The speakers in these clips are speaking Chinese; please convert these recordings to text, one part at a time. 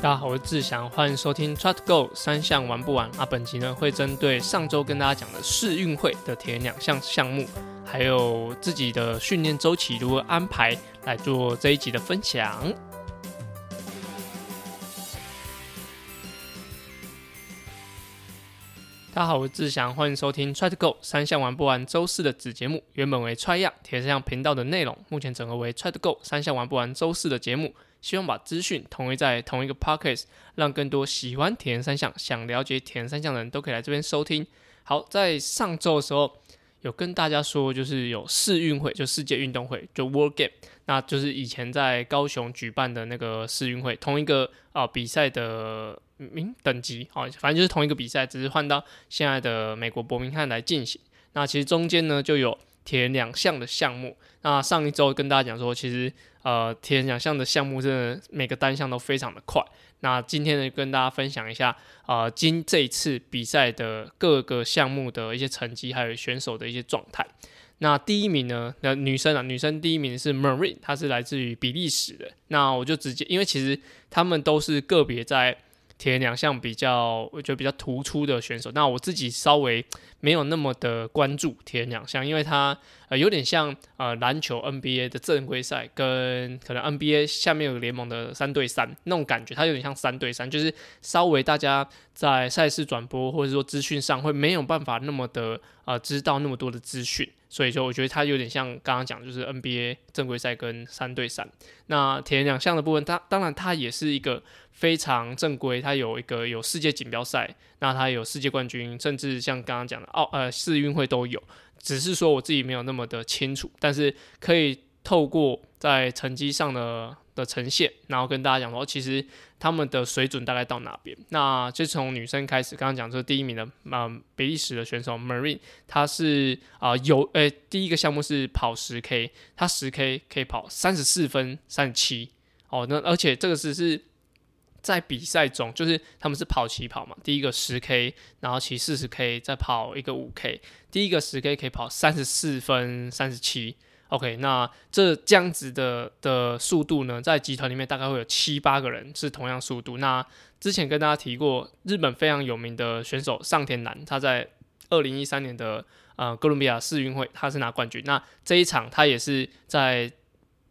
大家好，我是志祥，欢迎收听 Try to Go 三项玩不完啊。本集呢会针对上周跟大家讲的世运会的铁人两项项目，还有自己的训练周期如何安排来做这一集的分享。大家好，我是志祥，欢迎收听 Try to Go 三项玩不完周四的子节目。原本为 Try 样铁三项频道的内容，目前整合为 Try to Go 三项玩不完周四的节目。希望把资讯统一在同一个 podcast，让更多喜欢铁人三项、想了解铁人三项的人都可以来这边收听。好，在上周的时候有跟大家说，就是有世运会，就世界运动会，就 World Game，那就是以前在高雄举办的那个世运会，同一个啊比赛的名等级啊，反正就是同一个比赛，只是换到现在的美国伯明翰来进行。那其实中间呢就有铁两项的项目。那上一周跟大家讲说，其实。呃，铁两项的项目真的每个单项都非常的快。那今天呢，跟大家分享一下，呃，今这一次比赛的各个项目的一些成绩，还有选手的一些状态。那第一名呢，那女生啊，女生第一名是 Marine，她是来自于比利时的。那我就直接，因为其实他们都是个别在。铁人两项比较，我觉得比较突出的选手。那我自己稍微没有那么的关注铁人两项，因为它呃有点像呃篮球 NBA 的正规赛，跟可能 NBA 下面有个联盟的三对三那种感觉，它有点像三对三，就是稍微大家在赛事转播或者说资讯上会没有办法那么的呃知道那么多的资讯。所以说，我觉得他有点像刚刚讲，就是 NBA 正规赛跟三对三。那铁两项的部分，它当然它也是一个非常正规，它有一个有世界锦标赛，那它有世界冠军，甚至像刚刚讲的奥呃世运会都有。只是说我自己没有那么的清楚，但是可以透过在成绩上的。的呈现，然后跟大家讲说，其实他们的水准大概到哪边？那就从女生开始，刚刚讲说第一名的，嗯，比利时的选手 Marine，她是啊有，诶，第一个项目是跑十 K，她十 K 可以跑三十四分三十七，哦，那而且这个只是在比赛中，就是他们是跑起跑嘛，第一个十 K，然后骑四十 K，再跑一个五 K，第一个十 K 可以跑三十四分三十七。OK，那这这样子的的速度呢，在集团里面大概会有七八个人是同样速度。那之前跟大家提过，日本非常有名的选手上田男，他在二零一三年的呃哥伦比亚世运会，他是拿冠军。那这一场他也是在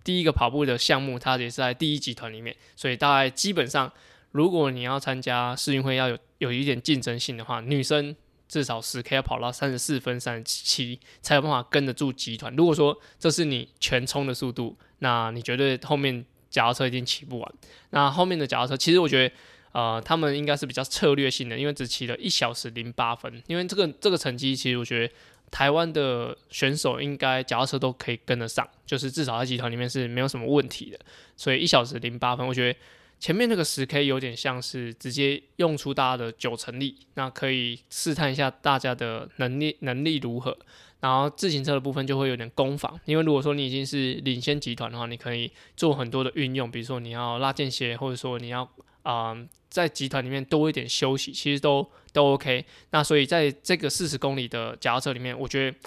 第一个跑步的项目，他也是在第一集团里面。所以大概基本上，如果你要参加世运会，要有有一点竞争性的话，女生。至少十 K 要跑到三十四分三十七，才有办法跟得住集团。如果说这是你全冲的速度，那你绝对后面脚踏车一定骑不完。那后面的脚踏车，其实我觉得，呃，他们应该是比较策略性的，因为只骑了一小时零八分。因为这个这个成绩，其实我觉得台湾的选手应该脚踏车都可以跟得上，就是至少在集团里面是没有什么问题的。所以一小时零八分，我觉得。前面那个十 K 有点像是直接用出大家的九成力，那可以试探一下大家的能力能力如何。然后自行车的部分就会有点攻防，因为如果说你已经是领先集团的话，你可以做很多的运用，比如说你要拉间歇，或者说你要啊在集团里面多一点休息，其实都都 OK。那所以在这个四十公里的夹车里面，我觉得。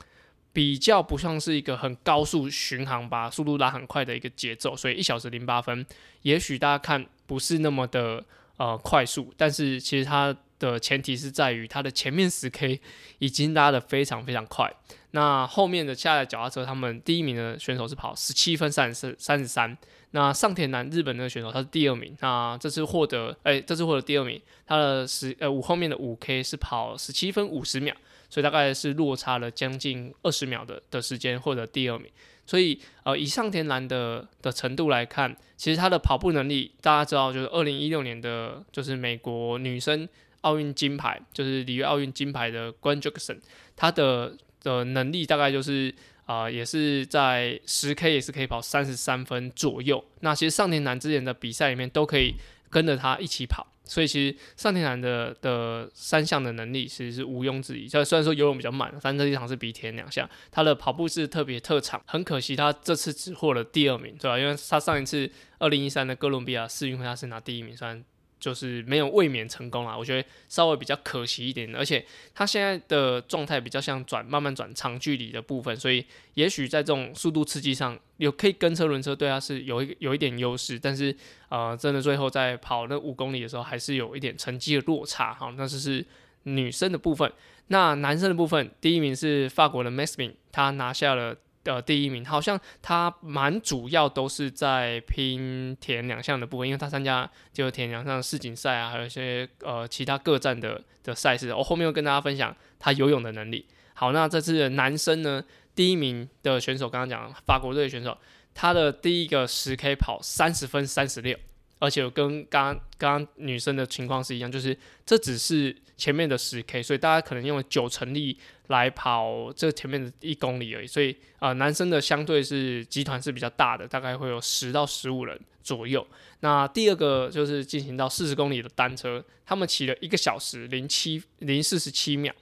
比较不像是一个很高速巡航，把速度拉很快的一个节奏，所以一小时零八分，也许大家看不是那么的呃快速，但是其实它的前提是在于它的前面十 K 已经拉的非常非常快，那后面的下来脚踏车，他们第一名的选手是跑十七分三十三十三，那上田男日本的选手他是第二名，那这次获得哎这次获得第二名，他的十呃五后面的五 K 是跑十七分五十秒。所以大概是落差了将近二十秒的的时间，获得第二名。所以呃，以上田蓝的的程度来看，其实他的跑步能力，大家知道，就是二零一六年的，就是美国女生奥运金牌，就是里约奥运金牌的关 Jackson，他的的能力大概就是啊，也是在十 K 也是可以跑三十三分左右。那其实上田男之前的比赛里面都可以跟着他一起跑。所以其实上天男的的三项的能力其实是毋庸置疑。虽然说游泳比较慢，但这一场是比铁人两项，他的跑步是特别特长。很可惜他这次只获了第二名，对吧？因为他上一次二零一三的哥伦比亚世运会他是拿第一名，虽然就是没有卫冕成功啦，我觉得稍微比较可惜一点。而且他现在的状态比较像转慢慢转长距离的部分，所以也许在这种速度刺激上有可以跟车轮车对他是有一有一点优势，但是呃，真的最后在跑那五公里的时候，还是有一点成绩的落差。好，那就是女生的部分。那男生的部分，第一名是法国的 Maxim，他拿下了。的第一名，好像他蛮主要都是在拼田两项的部分，因为他参加就田两项世锦赛啊，还有一些呃其他各站的的赛事。我后面会跟大家分享他游泳的能力。好，那这次男生呢，第一名的选手刚刚讲法国队的选手，他的第一个十 K 跑三十分三十六。而且跟刚刚刚女生的情况是一样，就是这只是前面的十 K，所以大家可能用九成力来跑这前面的一公里而已。所以啊，男生的相对是集团是比较大的，大概会有十到十五人左右。那第二个就是进行到四十公里的单车，他们骑了一个小时零七零四十七秒。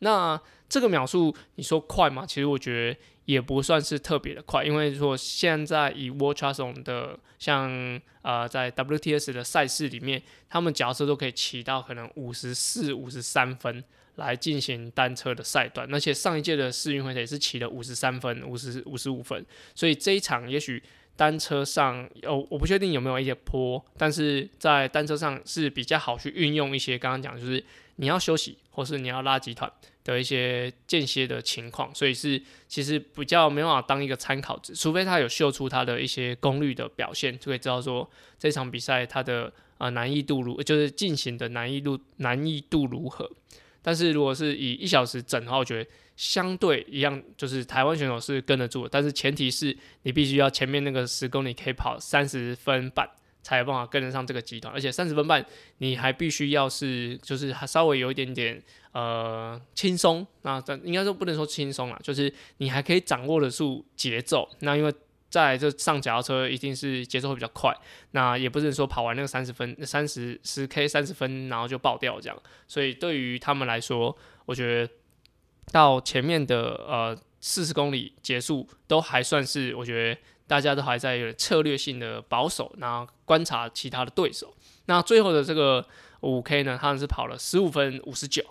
那这个秒数你说快吗？其实我觉得。也不算是特别的快，因为说现在以 w a t c h s o n 的像呃在 WTS 的赛事里面，他们假设都可以骑到可能五十四、五十三分来进行单车的赛段，而且上一届的世运会也是骑了五十三分、五十五十五分，所以这一场也许单车上哦，我不确定有没有一些坡，但是在单车上是比较好去运用一些刚刚讲就是你要休息或是你要拉集团。的一些间歇的情况，所以是其实比较没办法当一个参考值，除非他有秀出他的一些功率的表现，就可以知道说这场比赛它的啊难易度如就是进行的难易度难易度如何。但是如果是以一小时整的话，我觉得相对一样，就是台湾选手是跟得住，但是前提是你必须要前面那个十公里可以跑三十分半。才有办法跟得上这个集团，而且三十分半你还必须要是就是还稍微有一点点呃轻松，那但应该说不能说轻松啦，就是你还可以掌握得住节奏。那因为在这上脚踏车一定是节奏会比较快，那也不是说跑完那个三十分三十十 K 三十分然后就爆掉这样，所以对于他们来说，我觉得到前面的呃四十公里结束都还算是我觉得。大家都还在有策略性的保守，然后观察其他的对手。那最后的这个五 K 呢，他们是跑了十五分五十九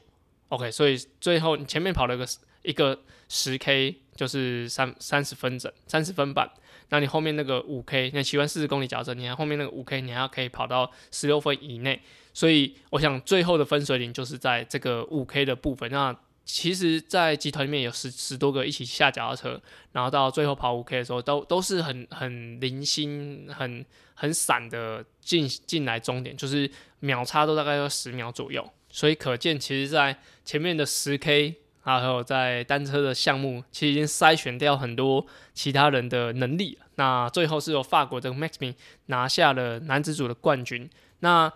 ，OK，所以最后你前面跑了个一个十 K，就是三三十分整，三十分半。那你后面那个五 K，那骑完四十公里脚车，你还后面那个五 K，你还可以跑到十六分以内。所以我想最后的分水岭就是在这个五 K 的部分。那其实，在集团里面有十十多个一起下脚踏车，然后到最后跑五 K 的时候，都都是很很零星、很很散的进进来终点，就是秒差都大概要十秒左右。所以可见，其实，在前面的十 K，还有在单车的项目，其实已经筛选掉很多其他人的能力。那最后是由法国的 Maxim 拿下了男子组的冠军。那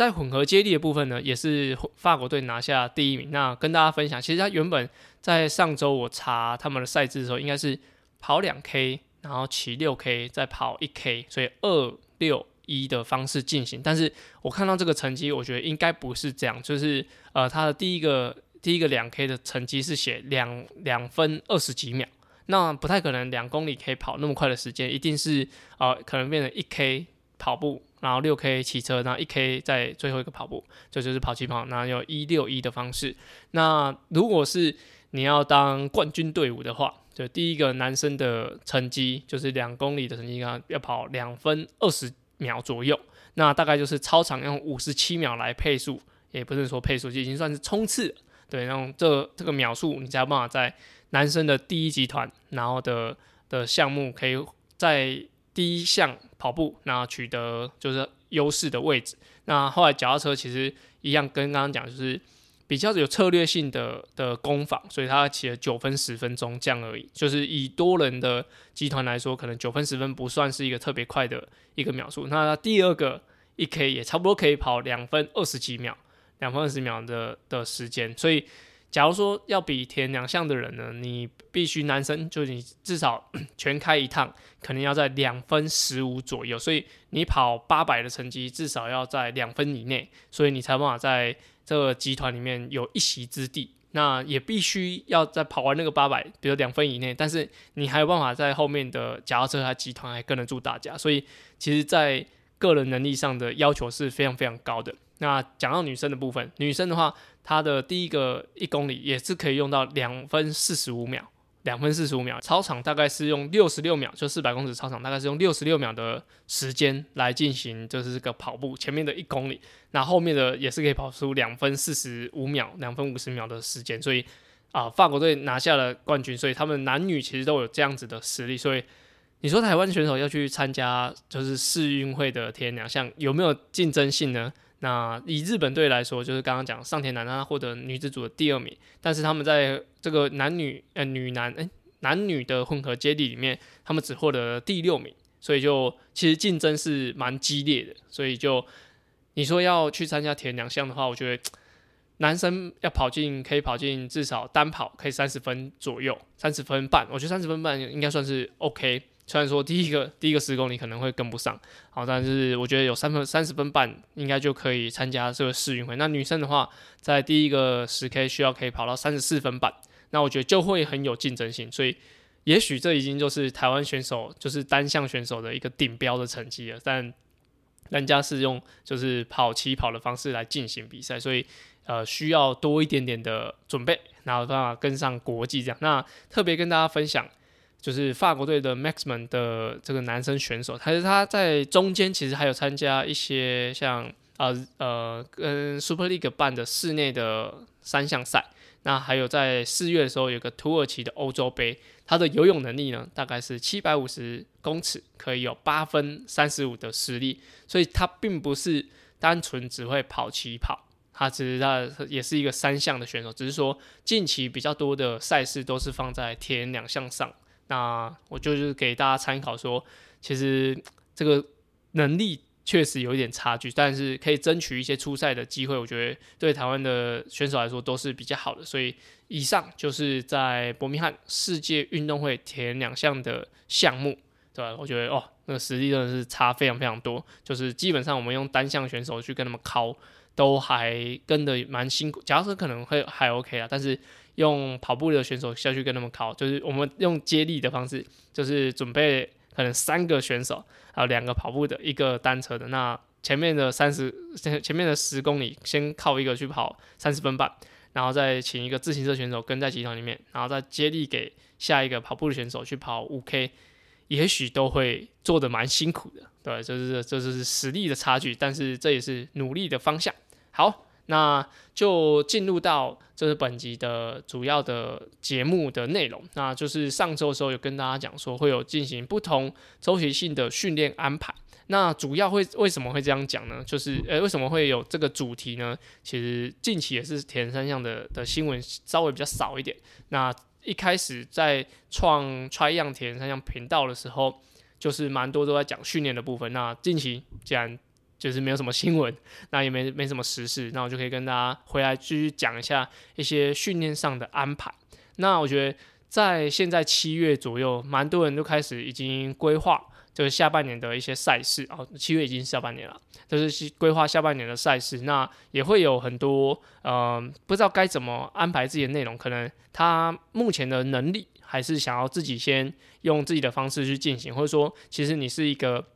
在混合接力的部分呢，也是法国队拿下第一名。那跟大家分享，其实他原本在上周我查他们的赛制的时候，应该是跑两 K，然后骑六 K，再跑一 K，所以二六一的方式进行。但是我看到这个成绩，我觉得应该不是这样，就是呃，他的第一个第一个两 K 的成绩是写两两分二十几秒，那不太可能两公里可以跑那么快的时间，一定是呃，可能变成一 K 跑步。然后六 K 骑车，然后一 K 在最后一个跑步，这就是跑起跑，然后有一六一的方式。那如果是你要当冠军队伍的话，就第一个男生的成绩就是两公里的成绩，要要跑两分二十秒左右。那大概就是超长用五十七秒来配速，也不是说配速就已经算是冲刺。对，然后这这个秒数你才有办法在男生的第一集团，然后的的项目可以在。第一项跑步，那取得就是优势的位置。那后来脚踏车其实一样，跟刚刚讲就是比较有策略性的的攻防，所以他骑了九分十分钟这样而已。就是以多人的集团来说，可能九分十分不算是一个特别快的一个秒数。那第二个一 K 也差不多可以跑两分二十几秒，两分二十秒的的时间，所以。假如说要比填两项的人呢，你必须男生就你至少 全开一趟，可能要在两分十五左右，所以你跑八百的成绩至少要在两分以内，所以你才办法在这个集团里面有一席之地。那也必须要在跑完那个八百，比如两分以内，但是你还有办法在后面的脚踏车和集团还跟得住大家，所以其实，在个人能力上的要求是非常非常高的。那讲到女生的部分，女生的话，她的第一个一公里也是可以用到两分四十五秒。两分四十五秒，操场大概是用六十六秒，就四百公尺操场大概是用六十六秒的时间来进行，就是这个跑步前面的一公里，那后面的也是可以跑出两分四十五秒、两分五十秒的时间，所以啊，法国队拿下了冠军，所以他们男女其实都有这样子的实力，所以你说台湾选手要去参加就是世运会的田两项有没有竞争性呢？那以日本队来说，就是刚刚讲上田男他获得女子组的第二名，但是他们在这个男女呃女男诶男女的混合接力里面，他们只获得第六名，所以就其实竞争是蛮激烈的。所以就你说要去参加田两项的话，我觉得男生要跑进可以跑进至少单跑可以三十分左右，三十分半，我觉得三十分半应该算是 OK。虽然说第一个第一个十公里可能会跟不上，好，但是我觉得有三分三十分半应该就可以参加这个世运会。那女生的话，在第一个十 K 需要可以跑到三十四分半，那我觉得就会很有竞争性。所以也许这已经就是台湾选手就是单项选手的一个顶标的成绩了。但人家是用就是跑起跑的方式来进行比赛，所以呃需要多一点点的准备，然后办法跟上国际这样。那特别跟大家分享。就是法国队的 Maxman 的这个男生选手，他是他在中间其实还有参加一些像呃呃跟 Super League 办的室内的三项赛，那还有在四月的时候有个土耳其的欧洲杯，他的游泳能力呢大概是七百五十公尺可以有八分三十五的实力，所以他并不是单纯只会跑起跑，他其实他也是一个三项的选手，只是说近期比较多的赛事都是放在田两项上。那我就是给大家参考说，其实这个能力确实有一点差距，但是可以争取一些初赛的机会，我觉得对台湾的选手来说都是比较好的。所以以上就是在伯明翰世界运动会前两项的项目，对吧？我觉得哦，那个实力真的是差非常非常多，就是基本上我们用单项选手去跟他们考，都还跟的蛮辛苦。假设可能会还 OK 啊，但是。用跑步的选手下去跟他们考，就是我们用接力的方式，就是准备可能三个选手，还有两个跑步的，一个单车的。那前面的三十，前面的十公里先靠一个去跑三十分半，然后再请一个自行车选手跟在集团里面，然后再接力给下一个跑步的选手去跑五 K，也许都会做的蛮辛苦的，对，就是这就是实力的差距，但是这也是努力的方向。好。那就进入到这是本集的主要的节目的内容，那就是上周的时候有跟大家讲说会有进行不同周期性的训练安排。那主要会为什么会这样讲呢？就是呃为什么会有这个主题呢？其实近期也是田三项的的新闻稍微比较少一点。那一开始在创 Try 样田三项频道的时候，就是蛮多都在讲训练的部分。那近期既然就是没有什么新闻，那也没没什么时事，那我就可以跟大家回来继续讲一下一些训练上的安排。那我觉得在现在七月左右，蛮多人都开始已经规划，就是下半年的一些赛事哦。七月已经是下半年了，就是规划下半年的赛事。那也会有很多呃，不知道该怎么安排自己的内容，可能他目前的能力还是想要自己先用自己的方式去进行，或者说其实你是一个。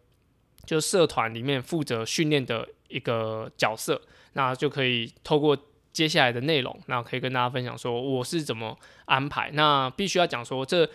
就社团里面负责训练的一个角色，那就可以透过接下来的内容，那可以跟大家分享说我是怎么安排。那必须要讲说，这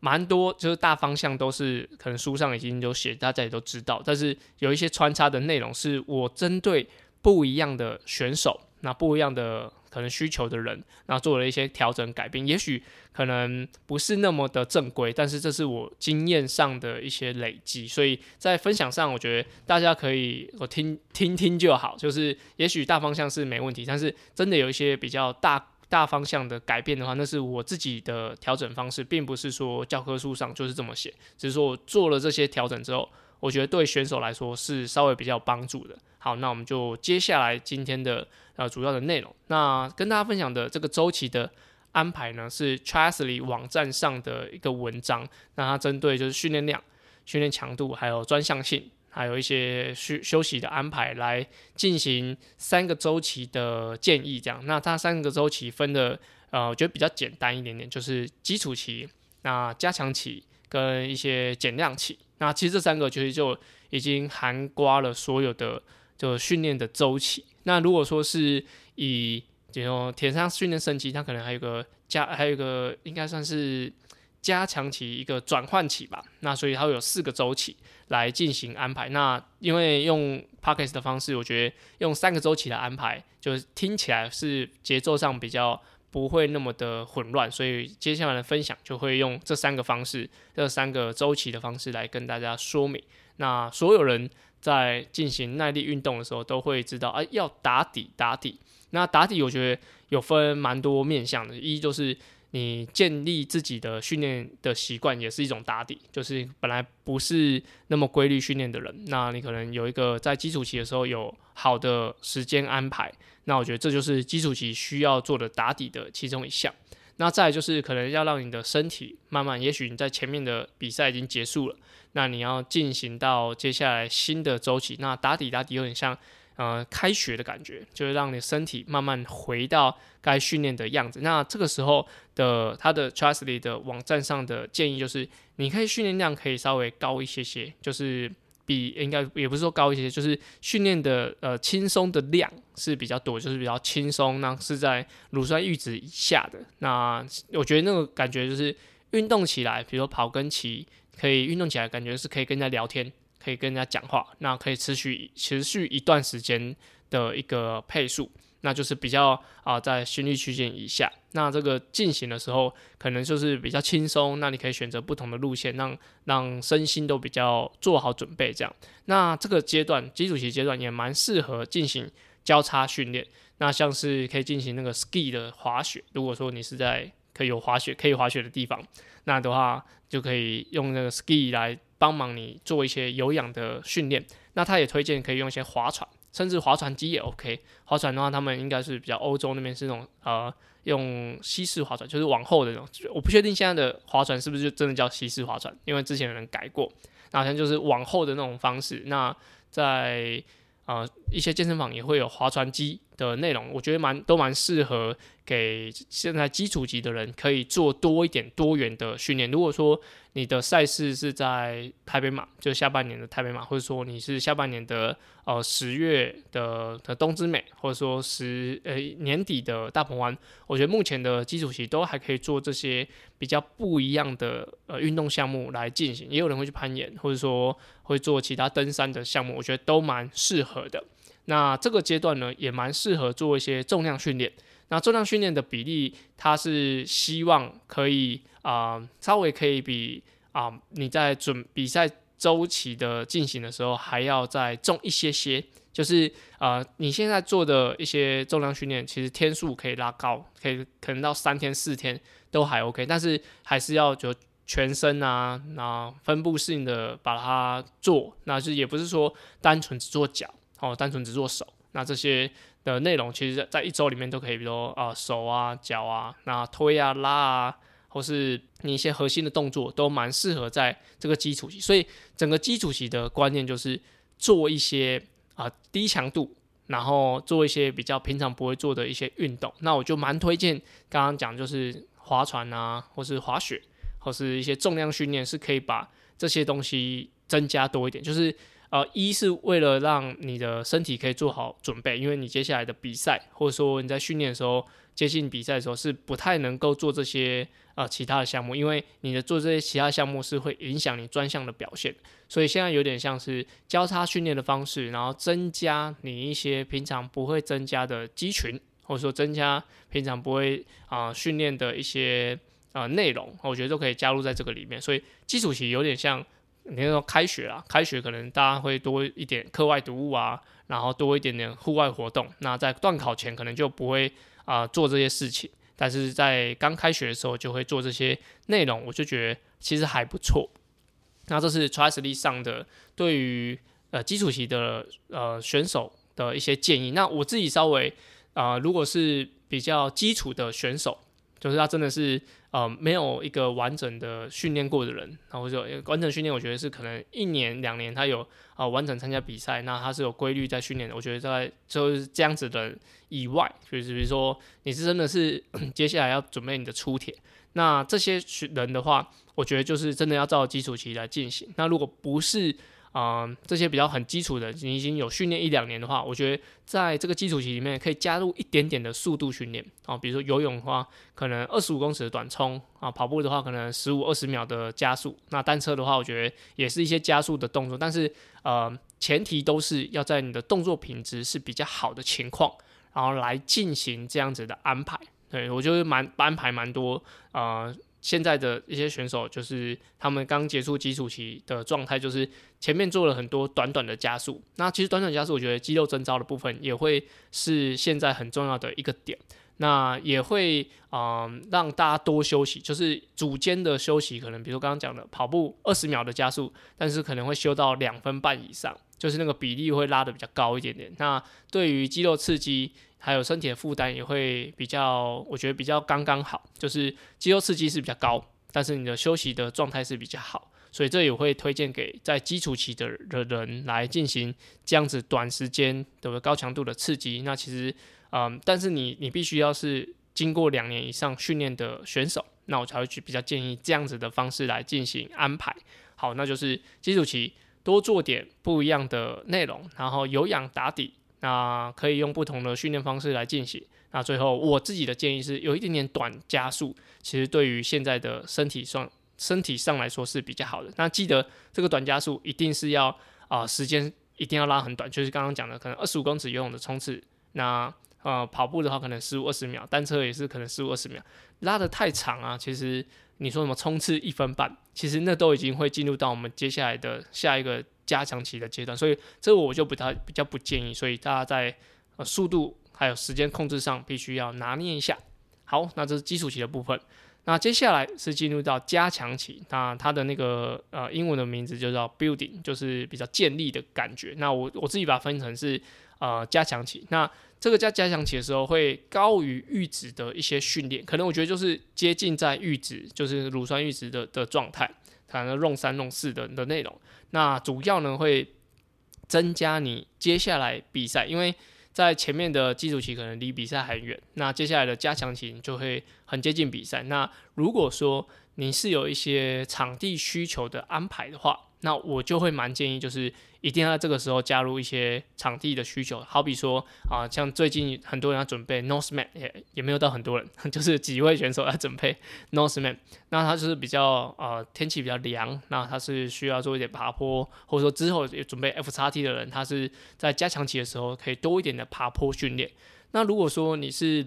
蛮多就是大方向都是可能书上已经有写，大家也都知道，但是有一些穿插的内容是我针对不一样的选手，那不一样的。可能需求的人，然后做了一些调整改变，也许可能不是那么的正规，但是这是我经验上的一些累积，所以在分享上，我觉得大家可以我听听听就好，就是也许大方向是没问题，但是真的有一些比较大大方向的改变的话，那是我自己的调整方式，并不是说教科书上就是这么写，只是说我做了这些调整之后。我觉得对选手来说是稍微比较有帮助的。好，那我们就接下来今天的呃主要的内容。那跟大家分享的这个周期的安排呢，是 t r a s l y 网站上的一个文章。那它针对就是训练量、训练强度，还有专项性，还有一些休休息的安排，来进行三个周期的建议。这样，那它三个周期分的呃，我觉得比较简单一点点，就是基础期、那加强期跟一些减量期。那其实这三个其实就已经含刮了所有的就训练的周期。那如果说是以这种铁上训练升级，它可能还有个加，还有个应该算是加强期一个转换期吧。那所以它会有四个周期来进行安排。那因为用 p o c k e t 的方式，我觉得用三个周期来安排，就是听起来是节奏上比较不会那么的混乱。所以接下来的分享就会用这三个方式，这三个周期的方式来跟大家说明。那所有人在进行耐力运动的时候，都会知道，哎，要打底，打底。那打底，我觉得有分蛮多面向的。一就是你建立自己的训练的习惯，也是一种打底。就是本来不是那么规律训练的人，那你可能有一个在基础期的时候有好的时间安排。那我觉得这就是基础期需要做的打底的其中一项。那再就是可能要让你的身体慢慢，也许你在前面的比赛已经结束了，那你要进行到接下来新的周期。那打底打底有点像。呃，开学的感觉就是让你身体慢慢回到该训练的样子。那这个时候的他的 Trustly 的网站上的建议就是，你可以训练量可以稍微高一些些，就是比应该也不是说高一些，就是训练的呃轻松的量是比较多，就是比较轻松，那是在乳酸阈值以下的。那我觉得那个感觉就是运动起来，比如说跑跟骑，可以运动起来感觉是可以跟人家聊天。可以跟人家讲话，那可以持续持续一段时间的一个配速，那就是比较啊在心率区间以下。那这个进行的时候，可能就是比较轻松。那你可以选择不同的路线，让让身心都比较做好准备。这样，那这个阶段基础期阶段也蛮适合进行交叉训练。那像是可以进行那个 ski 的滑雪，如果说你是在可以有滑雪可以滑雪的地方，那的话就可以用那个 ski 来。帮忙你做一些有氧的训练，那他也推荐可以用一些划船，甚至划船机也 OK。划船的话，他们应该是比较欧洲那边是那种呃用西式划船，就是往后的那种。我不确定现在的划船是不是就真的叫西式划船，因为之前有人改过，那好像就是往后的那种方式。那在呃一些健身房也会有划船机的内容，我觉得蛮都蛮适合给现在基础级的人可以做多一点多元的训练。如果说你的赛事是在台北马，就是下半年的台北马，或者说你是下半年的呃十月的的东之美，或者说十呃年底的大鹏湾，我觉得目前的基础期都还可以做这些比较不一样的呃运动项目来进行。也有人会去攀岩，或者说会做其他登山的项目，我觉得都蛮适合的。那这个阶段呢，也蛮适合做一些重量训练。那重量训练的比例，它是希望可以啊，稍微可以比啊你在准比赛周期的进行的时候还要再重一些些。就是啊，你现在做的一些重量训练，其实天数可以拉高，可以可能到三天四天都还 OK，但是还是要就全身啊，那分布性的把它做，那就也不是说单纯只做脚哦，单纯只做手，那这些。的内容其实，在一周里面都可以，比如说啊手啊脚啊，那推啊拉啊，或是你一些核心的动作，都蛮适合在这个基础期。所以整个基础期的观念就是做一些啊低强度，然后做一些比较平常不会做的一些运动。那我就蛮推荐刚刚讲就是划船啊，或是滑雪，或是一些重量训练，是可以把这些东西增加多一点，就是。呃，一是为了让你的身体可以做好准备，因为你接下来的比赛，或者说你在训练的时候，接近比赛的时候是不太能够做这些呃其他的项目，因为你的做这些其他项目是会影响你专项的表现，所以现在有点像是交叉训练的方式，然后增加你一些平常不会增加的肌群，或者说增加平常不会啊训练的一些啊内容，我觉得都可以加入在这个里面，所以基础期有点像。你说开学啦，开学可能大家会多一点课外读物啊，然后多一点点户外活动。那在断考前可能就不会啊做这些事情，但是在刚开学的时候就会做这些内容，我就觉得其实还不错。那这是 Trustly 上的对于呃基础期的呃选手的一些建议。那我自己稍微啊，如果是比较基础的选手。就是他真的是呃没有一个完整的训练过的人，然后就完整训练，我觉得是可能一年两年他有啊完整参加比赛，那他是有规律在训练的。我觉得在就是这样子的以外，就是比如说你是真的是 接下来要准备你的出铁，那这些人的话，我觉得就是真的要照基础期来进行。那如果不是啊，这些比较很基础的，你已经有训练一两年的话，我觉得在这个基础期里面可以加入一点点的速度训练啊，比如说游泳的话，可能二十五公尺的短冲啊，跑步的话可能十五二十秒的加速，那单车的话，我觉得也是一些加速的动作，但是呃，前提都是要在你的动作品质是比较好的情况，然后来进行这样子的安排。对我就是蛮安排蛮多啊。现在的一些选手，就是他们刚结束基础期的状态，就是前面做了很多短短的加速。那其实短短加速，我觉得肌肉增招的部分也会是现在很重要的一个点。那也会啊让大家多休息，就是组间的休息，可能比如刚刚讲的跑步二十秒的加速，但是可能会休到两分半以上，就是那个比例会拉的比较高一点点。那对于肌肉刺激。还有身体的负担也会比较，我觉得比较刚刚好，就是肌肉刺激是比较高，但是你的休息的状态是比较好，所以这也会推荐给在基础期的的人来进行这样子短时间的高强度的刺激。那其实，嗯，但是你你必须要是经过两年以上训练的选手，那我才会去比较建议这样子的方式来进行安排。好，那就是基础期多做点不一样的内容，然后有氧打底。那可以用不同的训练方式来进行。那最后我自己的建议是有一点点短加速，其实对于现在的身体上身体上来说是比较好的。那记得这个短加速一定是要啊时间一定要拉很短，就是刚刚讲的可能二十五公尺游泳的冲刺，那呃跑步的话可能十五二十秒，单车也是可能十五二十秒，拉的太长啊，其实你说什么冲刺一分半，其实那都已经会进入到我们接下来的下一个。加强期的阶段，所以这个我就不太比较不建议，所以大家在呃速度还有时间控制上必须要拿捏一下。好，那这是基础期的部分，那接下来是进入到加强期，那它的那个呃英文的名字就叫 building，就是比较建立的感觉。那我我自己把它分成是呃加强期，那这个加加强期的时候会高于阈值的一些训练，可能我觉得就是接近在阈值，就是乳酸阈值的的状态。可能弄三弄四的的内容，那主要呢会增加你接下来比赛，因为在前面的基础期可能离比赛很远，那接下来的加强期就会很接近比赛。那如果说你是有一些场地需求的安排的话，那我就会蛮建议，就是一定要在这个时候加入一些场地的需求，好比说啊，像最近很多人要准备 Northman，也也没有到很多人，就是几位选手要准备 Northman，那他就是比较呃天气比较凉，那他是需要做一点爬坡，或者说之后也准备 F 叉 T 的人，他是在加强期的时候可以多一点的爬坡训练。那如果说你是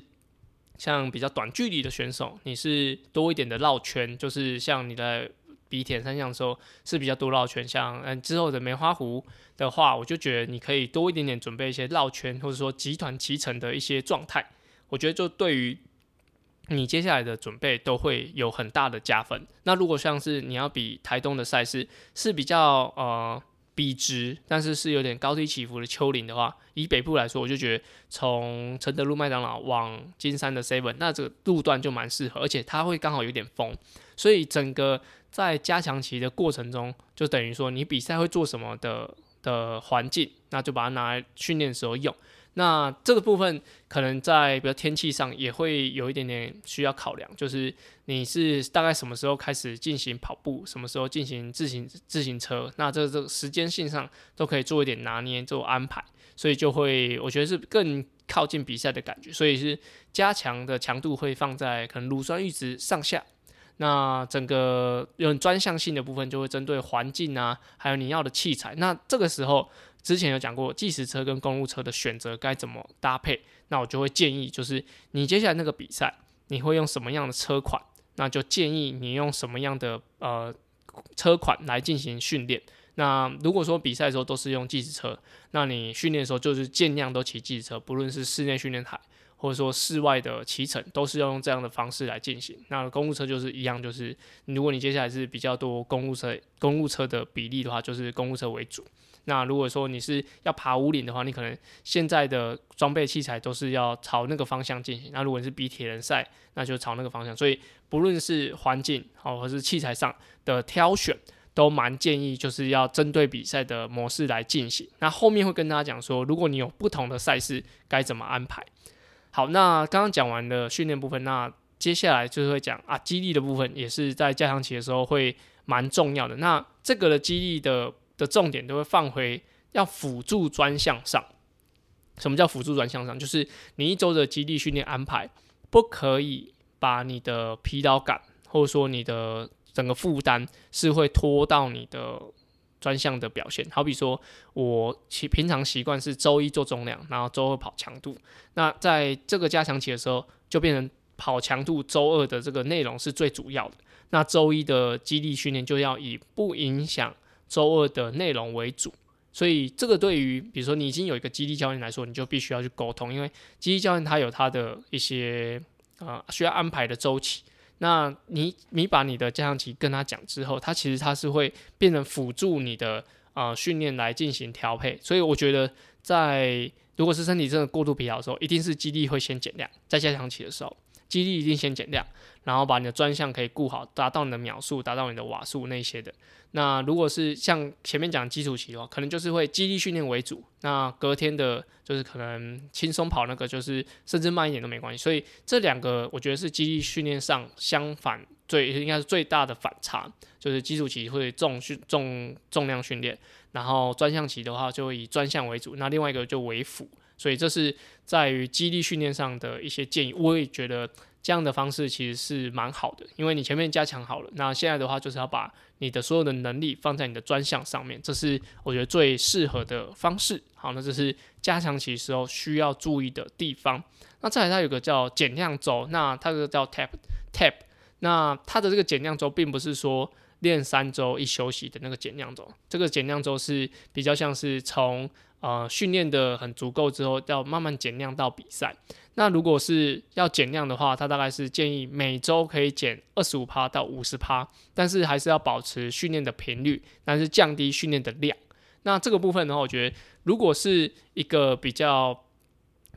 像比较短距离的选手，你是多一点的绕圈，就是像你的。比铁三项的时候是比较多绕圈，像嗯之后的梅花湖的话，我就觉得你可以多一点点准备一些绕圈，或者说集团骑乘的一些状态，我觉得就对于你接下来的准备都会有很大的加分。那如果像是你要比台东的赛事是比较呃。笔直，但是是有点高低起伏的丘陵的话，以北部来说，我就觉得从承德路麦当劳往金山的 Seven，那这个路段就蛮适合，而且它会刚好有点风，所以整个在加强期的过程中，就等于说你比赛会做什么的的环境，那就把它拿来训练的时候用。那这个部分可能在比如天气上也会有一点点需要考量，就是你是大概什么时候开始进行跑步，什么时候进行自行自行车，那这这时间性上都可以做一点拿捏做安排，所以就会我觉得是更靠近比赛的感觉，所以是加强的强度会放在可能乳酸阈值上下，那整个用专项性的部分就会针对环境啊，还有你要的器材，那这个时候。之前有讲过计时车跟公路车的选择该怎么搭配，那我就会建议，就是你接下来那个比赛，你会用什么样的车款，那就建议你用什么样的呃车款来进行训练。那如果说比赛的时候都是用计时车，那你训练的时候就是尽量都骑计时车，不论是室内训练台或者说室外的骑乘，都是要用这样的方式来进行。那公路车就是一样，就是如果你接下来是比较多公路车公路车的比例的话，就是公路车为主。那如果说你是要爬五岭的话，你可能现在的装备器材都是要朝那个方向进行。那如果你是比铁人赛，那就朝那个方向。所以不论是环境好，或是器材上的挑选，都蛮建议就是要针对比赛的模式来进行。那后面会跟大家讲说，如果你有不同的赛事，该怎么安排。好，那刚刚讲完了训练部分，那接下来就是会讲啊，激励的部分也是在加强期的时候会蛮重要的。那这个的激励的的重点都会放回要辅助专项上。什么叫辅助专项上？就是你一周的激励训练安排不可以把你的疲劳感或者说你的整个负担是会拖到你的专项的表现。好比说我其平常习惯是周一做重量，然后周二跑强度，那在这个加强期的时候就变成。跑强度，周二的这个内容是最主要的。那周一的激励训练就要以不影响周二的内容为主。所以这个对于比如说你已经有一个激励教练来说，你就必须要去沟通，因为激励教练他有他的一些呃需要安排的周期。那你你把你的加强期跟他讲之后，他其实他是会变成辅助你的啊训练来进行调配。所以我觉得在如果是身体真的过度疲劳的时候，一定是肌力会先减量，在加强期的时候。肌力一定先减量，然后把你的专项可以顾好，达到你的秒数，达到你的瓦数那些的。那如果是像前面讲基础期的话，可能就是会肌力训练为主。那隔天的，就是可能轻松跑那个，就是甚至慢一点都没关系。所以这两个我觉得是肌力训练上相反最应该是最大的反差，就是基础期会重训重重量训练，然后专项期的话就会以专项为主，那另外一个就为辅。所以这是在于激励训练上的一些建议，我也觉得 这样的方式其实是蛮好的，因为你前面加强好了，那现在的话就是要把你的所有的能力放在你的专项上面，这是我觉得最适合的方式。好，那这是加强期时候需要注意的地方。那再来，它有个叫减量周，那它这个叫 tap tap，那它的这个减量周并不是说练三周一休息的那个减量周，这个减量周是比较像是从呃，训练的很足够之后，要慢慢减量到比赛。那如果是要减量的话，他大概是建议每周可以减二十五趴到五十趴，但是还是要保持训练的频率，但是降低训练的量。那这个部分的话，我觉得如果是一个比较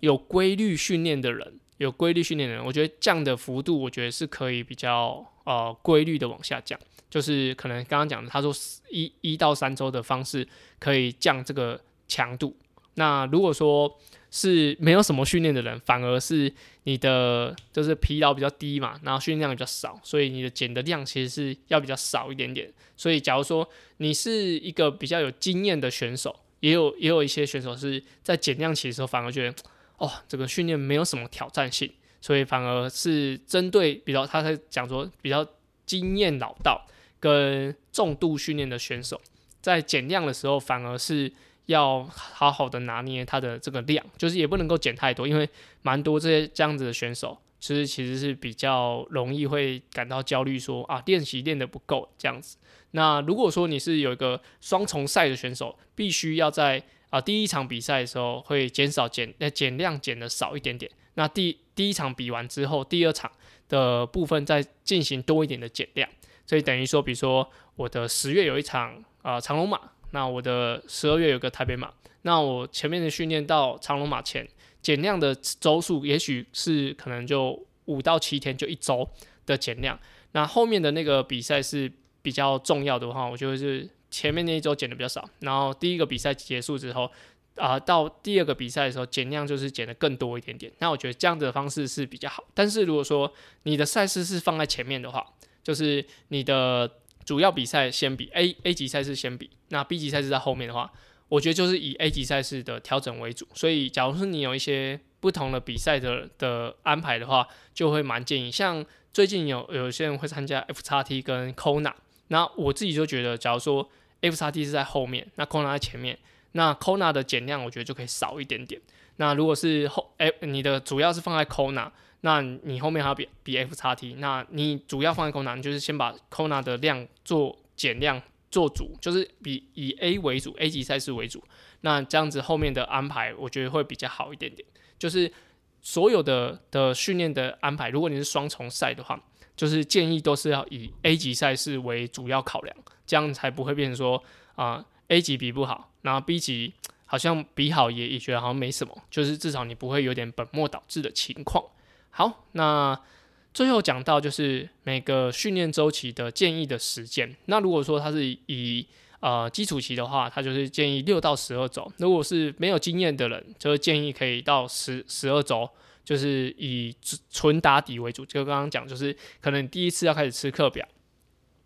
有规律训练的人，有规律训练的人，我觉得降的幅度，我觉得是可以比较呃规律的往下降，就是可能刚刚讲的，他说一一到三周的方式可以降这个。强度，那如果说是没有什么训练的人，反而是你的就是疲劳比较低嘛，然后训练量比较少，所以你的减的量其实是要比较少一点点。所以假如说你是一个比较有经验的选手，也有也有一些选手是在减量期的时候反而觉得，哦，这个训练没有什么挑战性，所以反而是针对比较他在讲说比较经验老道跟重度训练的选手，在减量的时候反而是。要好好的拿捏它的这个量，就是也不能够减太多，因为蛮多这些这样子的选手，其实其实是比较容易会感到焦虑，说啊练习练得不够这样子。那如果说你是有一个双重赛的选手，必须要在啊第一场比赛的时候会减少减呃减量减的少一点点，那第第一场比完之后，第二场的部分再进行多一点的减量，所以等于说，比如说我的十月有一场啊长龙马。那我的十二月有个台北马，那我前面的训练到长龙马前减量的周数，也许是可能就五到七天，就一周的减量。那后面的那个比赛是比较重要的话，我就是前面那一周减的比较少，然后第一个比赛结束之后，啊，到第二个比赛的时候减量就是减的更多一点点。那我觉得这样的方式是比较好。但是如果说你的赛事是放在前面的话，就是你的。主要比赛先比 A A 级赛事先比，那 B 级赛事在后面的话，我觉得就是以 A 级赛事的调整为主。所以，假如说你有一些不同的比赛的的安排的话，就会蛮建议。像最近有有些人会参加 F 叉 T 跟 Kona，那我自己就觉得，假如说 F 叉 T 是在后面，那 Kona 在前面，那 Kona 的减量我觉得就可以少一点点。那如果是后哎，你的主要是放在 Kona。那你后面还要比比 F 叉 T，那你主要放在 Kona，就是先把 Kona 的量做减量做主，就是比以 A 为主，A 级赛事为主。那这样子后面的安排，我觉得会比较好一点点。就是所有的的训练的安排，如果你是双重赛的话，就是建议都是要以 A 级赛事为主要考量，这样才不会变成说啊 A 级比不好，然后 B 级好像比好也也觉得好像没什么，就是至少你不会有点本末倒置的情况。好，那最后讲到就是每个训练周期的建议的时间。那如果说它是以呃基础期的话，它就是建议六到十二周；如果是没有经验的人，就是建议可以到十十二周就是以纯打底为主。就刚刚讲，就是可能第一次要开始吃课表，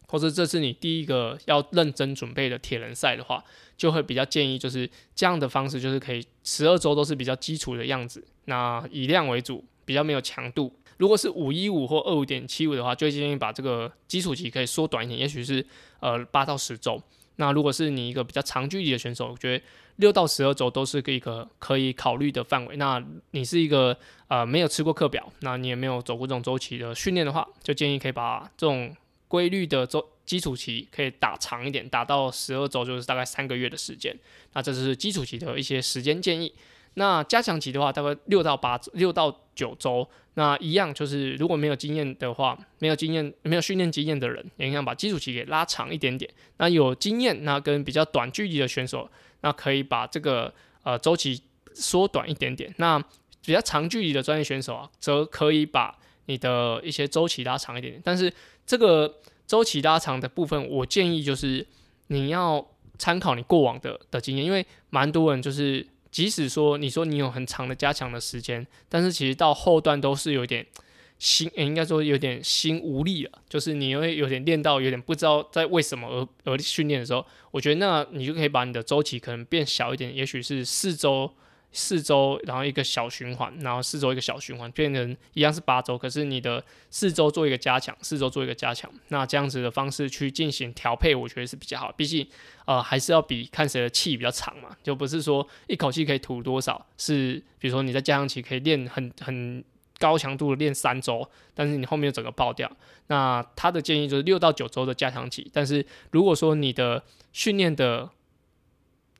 或者这是你第一个要认真准备的铁人赛的话，就会比较建议就是这样的方式，就是可以十二周都是比较基础的样子，那以量为主，比较没有强度。如果是五一五或二五点七五的话，就建议把这个基础期可以缩短一点，也许是呃八到十周。那如果是你一个比较长距离的选手，我觉得六到十二周都是一个可以考虑的范围。那你是一个呃没有吃过课表，那你也没有走过这种周期的训练的话，就建议可以把这种规律的周基础期可以打长一点，打到十二周就是大概三个月的时间。那这是基础期的一些时间建议。那加强期的话，大概六到八六到九周。那一样就是，如果没有经验的话，没有经验、没有训练经验的人，也想把基础期给拉长一点点。那有经验，那跟比较短距离的选手，那可以把这个呃周期缩短一点点。那比较长距离的专业选手啊，则可以把你的一些周期拉长一点点。但是这个周期拉长的部分，我建议就是你要参考你过往的的经验，因为蛮多人就是。即使说你说你有很长的加强的时间，但是其实到后段都是有点心，应该说有点心无力了。就是你会有点练到有点不知道在为什么而而训练的时候，我觉得那你就可以把你的周期可能变小一点，也许是四周。四周，然后一个小循环，然后四周一个小循环，变成一样是八周。可是你的四周做一个加强，四周做一个加强，那这样子的方式去进行调配，我觉得是比较好。毕竟，呃，还是要比看谁的气比较长嘛，就不是说一口气可以吐多少。是比如说你在加强期可以练很很高强度的练三周，但是你后面整个爆掉。那他的建议就是六到九周的加强期。但是如果说你的训练的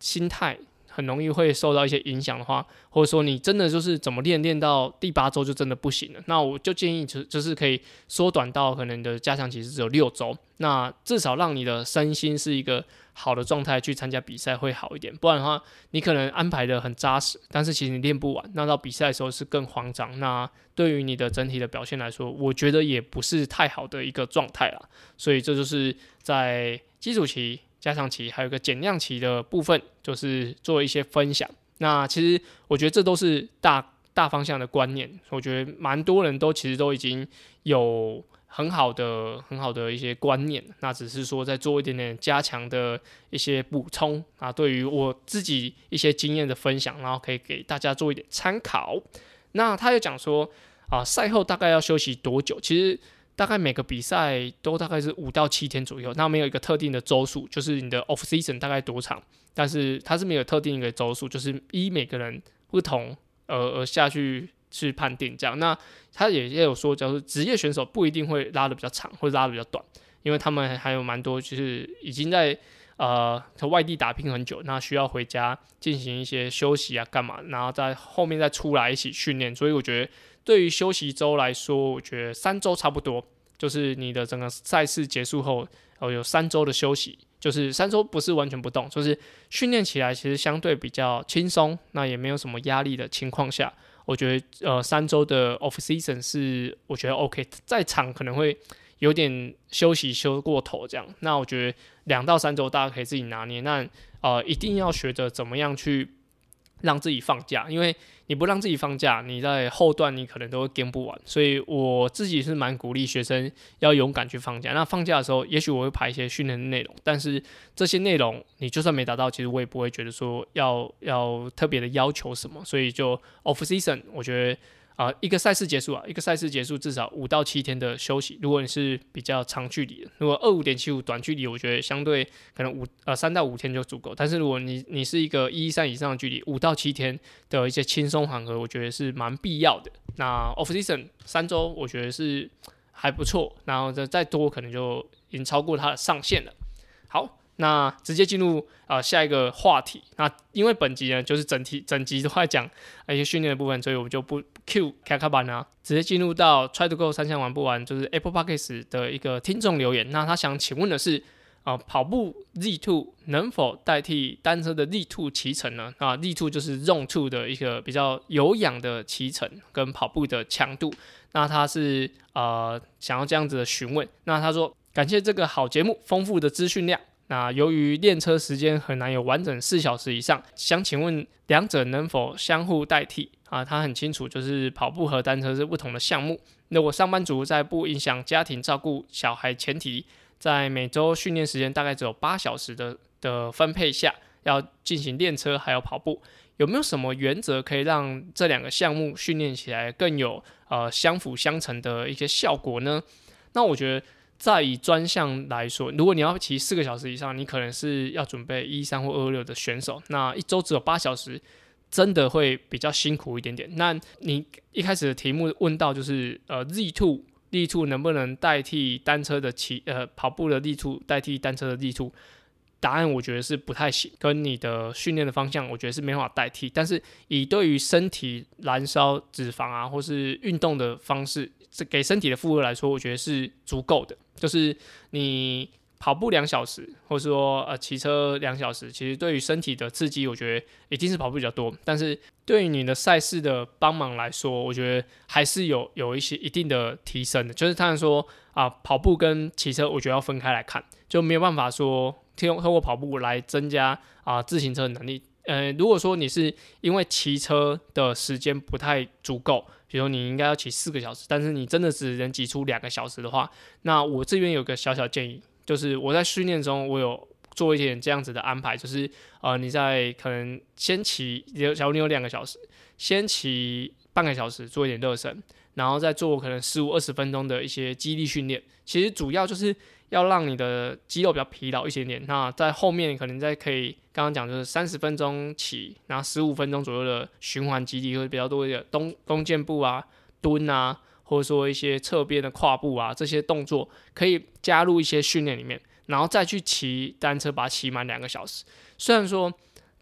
心态，很容易会受到一些影响的话，或者说你真的就是怎么练练到第八周就真的不行了，那我就建议就就是可以缩短到可能的加强期是只有六周，那至少让你的身心是一个好的状态去参加比赛会好一点。不然的话，你可能安排的很扎实，但是其实你练不完，那到比赛的时候是更慌张。那对于你的整体的表现来说，我觉得也不是太好的一个状态啦。所以这就是在基础期。加强期还有个减量期的部分，就是做一些分享。那其实我觉得这都是大大方向的观念，我觉得蛮多人都其实都已经有很好的很好的一些观念。那只是说在做一点点加强的一些补充啊，对于我自己一些经验的分享，然后可以给大家做一点参考。那他又讲说啊，赛后大概要休息多久？其实。大概每个比赛都大概是五到七天左右，那没有一个特定的周数，就是你的 off season 大概多长，但是它是没有特定一个周数，就是依每个人不同而而下去去判定这样。那他也也有说，就是职业选手不一定会拉的比较长，或者拉的比较短，因为他们还有蛮多就是已经在呃在外地打拼很久，那需要回家进行一些休息啊干嘛，然后在后面再出来一起训练，所以我觉得。对于休息周来说，我觉得三周差不多，就是你的整个赛事结束后，哦，有三周的休息，就是三周不是完全不动，就是训练起来其实相对比较轻松，那也没有什么压力的情况下，我觉得呃三周的 off season 是我觉得 OK，在长可能会有点休息休过头这样，那我觉得两到三周大家可以自己拿捏，那呃一定要学着怎么样去让自己放假，因为。你不让自己放假，你在后段你可能都会跟不完，所以我自己是蛮鼓励学生要勇敢去放假。那放假的时候，也许我会排一些训练的内容，但是这些内容你就算没达到，其实我也不会觉得说要要特别的要求什么。所以就 off season，我觉得。啊，一个赛事结束啊，一个赛事结束至少五到七天的休息。如果你是比较长距离的，如果二五点七五短距离，我觉得相对可能五呃三到五天就足够。但是如果你你是一个一三以上的距离，五到七天的一些轻松缓和，我觉得是蛮必要的。那 off season 三周，我觉得是还不错。然后再再多，可能就已经超过它的上限了。好。那直接进入啊下一个话题。那因为本集呢就是整体整集都在讲一些训练的部分，所以我们就不 Q 卡卡板啊，直接进入到 Try to Go 三项玩不完，就是 Apple Podcast 的一个听众留言。那他想请问的是啊，跑步 Z Two 能否代替单车的 Z Two 骑乘呢？啊，Z Two 就是 Zone Two 的一个比较有氧的骑乘跟跑步的强度。那他是呃想要这样子的询问。那他说感谢这个好节目，丰富的资讯量。那由于练车时间很难有完整四小时以上，想请问两者能否相互代替啊？他很清楚，就是跑步和单车是不同的项目。那我上班族在不影响家庭照顾小孩前提，在每周训练时间大概只有八小时的的分配下，要进行练车还有跑步，有没有什么原则可以让这两个项目训练起来更有呃相辅相成的一些效果呢？那我觉得。在以专项来说，如果你要骑四个小时以上，你可能是要准备一三或二六的选手。那一周只有八小时，真的会比较辛苦一点点。那你一开始的题目问到就是呃，Z two Z two 能不能代替单车的骑呃跑步的 Z two 代替单车的 Z two？答案我觉得是不太行，跟你的训练的方向，我觉得是没法代替。但是以对于身体燃烧脂肪啊，或是运动的方式，这给身体的负荷来说，我觉得是足够的。就是你跑步两小时，或者说呃骑车两小时，其实对于身体的刺激，我觉得一定是跑步比较多。但是对于你的赛事的帮忙来说，我觉得还是有有一些一定的提升的。就是他们说啊，跑步跟骑车，我觉得要分开来看，就没有办法说通通过跑步来增加啊自行车的能力。呃，如果说你是因为骑车的时间不太足够。比如你应该要骑四个小时，但是你真的只能挤出两个小时的话，那我这边有个小小建议，就是我在训练中我有做一点这样子的安排，就是呃你在可能先骑，假如你有两个小时，先骑半个小时做一点热身，然后再做可能十五二十分钟的一些肌力训练，其实主要就是。要让你的肌肉比较疲劳一些点，那在后面可能再可以刚刚讲就是三十分钟起，然后十五分钟左右的循环肌力会比较多一点，弓弓箭步啊、蹲啊，或者说一些侧边的跨步啊这些动作可以加入一些训练里面，然后再去骑单车把它骑满两个小时。虽然说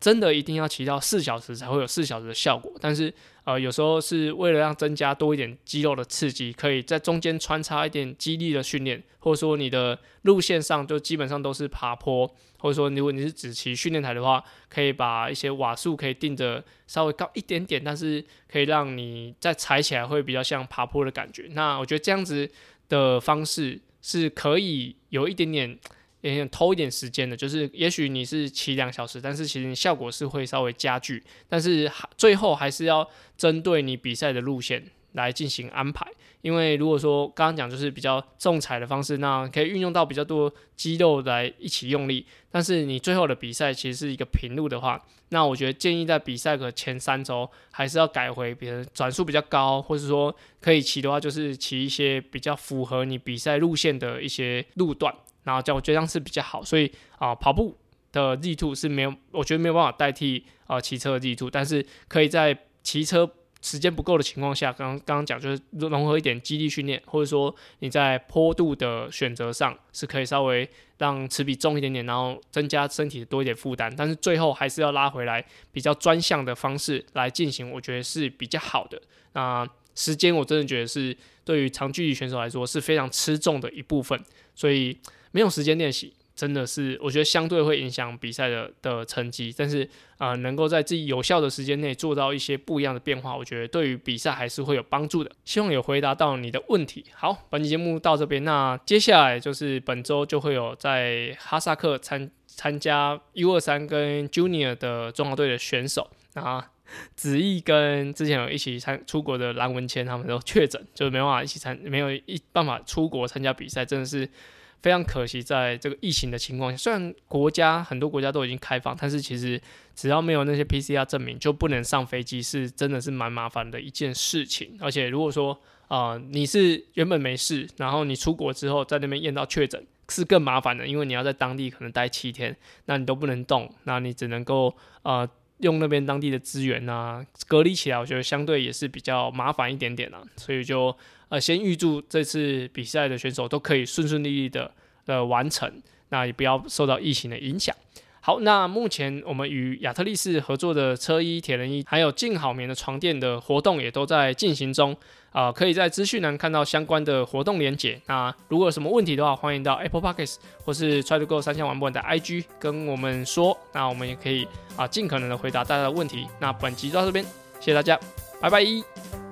真的一定要骑到四小时才会有四小时的效果，但是。呃，有时候是为了让增加多一点肌肉的刺激，可以在中间穿插一点肌力的训练，或者说你的路线上就基本上都是爬坡，或者说如果你是只骑训练台的话，可以把一些瓦数可以定的稍微高一点点，但是可以让你在踩起来会比较像爬坡的感觉。那我觉得这样子的方式是可以有一点点。也想偷一点时间的，就是也许你是骑两小时，但是其实你效果是会稍微加剧，但是最后还是要针对你比赛的路线来进行安排。因为如果说刚刚讲就是比较重踩的方式，那可以运用到比较多肌肉来一起用力，但是你最后的比赛其实是一个平路的话，那我觉得建议在比赛的前三周还是要改回，比如转速比较高，或者说可以骑的话，就是骑一些比较符合你比赛路线的一些路段。然后叫我觉得这样是比较好，所以啊，跑步的 Z two 是没有，我觉得没有办法代替啊骑车的 Z two，但是可以在骑车时间不够的情况下，刚刚刚讲就是融合一点肌力训练，或者说你在坡度的选择上是可以稍微让齿比重一点点，然后增加身体多一点负担，但是最后还是要拉回来比较专项的方式来进行，我觉得是比较好的。那时间我真的觉得是对于长距离选手来说是非常吃重的一部分，所以。没有时间练习，真的是我觉得相对会影响比赛的的成绩。但是啊，能够在自己有效的时间内做到一些不一样的变化，我觉得对于比赛还是会有帮助的。希望有回答到你的问题。好，本期节目到这边，那接下来就是本周就会有在哈萨克参参加 U 二三跟 Junior 的中华队的选手啊，子毅跟之前有一起参出国的蓝文谦他们都确诊，就是没办法一起参，没有一办法出国参加比赛，真的是。非常可惜，在这个疫情的情况下，虽然国家很多国家都已经开放，但是其实只要没有那些 PCR 证明，就不能上飞机，是真的是蛮麻烦的一件事情。而且如果说啊，你是原本没事，然后你出国之后在那边验到确诊，是更麻烦的，因为你要在当地可能待七天，那你都不能动，那你只能够呃用那边当地的资源啊隔离起来，我觉得相对也是比较麻烦一点点啊，所以就。呃，先预祝这次比赛的选手都可以顺顺利利的呃完成，那也不要受到疫情的影响。好，那目前我们与亚特力士合作的车衣、铁人衣，还有静好眠的床垫的活动也都在进行中。啊，可以在资讯栏看到相关的活动连结。那如果有什么问题的话，欢迎到 Apple Podcasts 或是 Try to Go 三千玩不完的 IG 跟我们说，那我们也可以啊尽可能的回答大家的问题。那本集到这边，谢谢大家，拜拜。